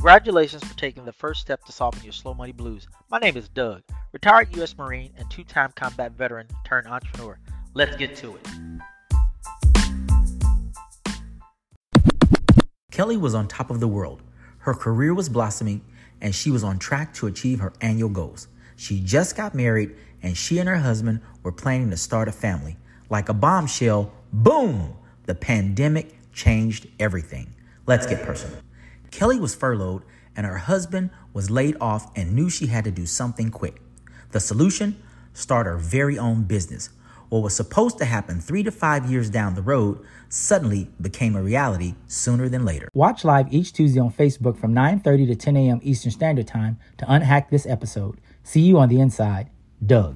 Congratulations for taking the first step to solving your slow money blues. My name is Doug, retired U.S. Marine and two time combat veteran turned entrepreneur. Let's get to it. Kelly was on top of the world. Her career was blossoming, and she was on track to achieve her annual goals. She just got married, and she and her husband were planning to start a family. Like a bombshell, boom! The pandemic changed everything. Let's get personal. Kelly was furloughed, and her husband was laid off and knew she had to do something quick. The solution? Start her very own business. What was supposed to happen three to five years down the road suddenly became a reality sooner than later. Watch live each Tuesday on Facebook from 9:30 to 10 a.m. Eastern Standard Time to unhack this episode. See you on the inside. Doug.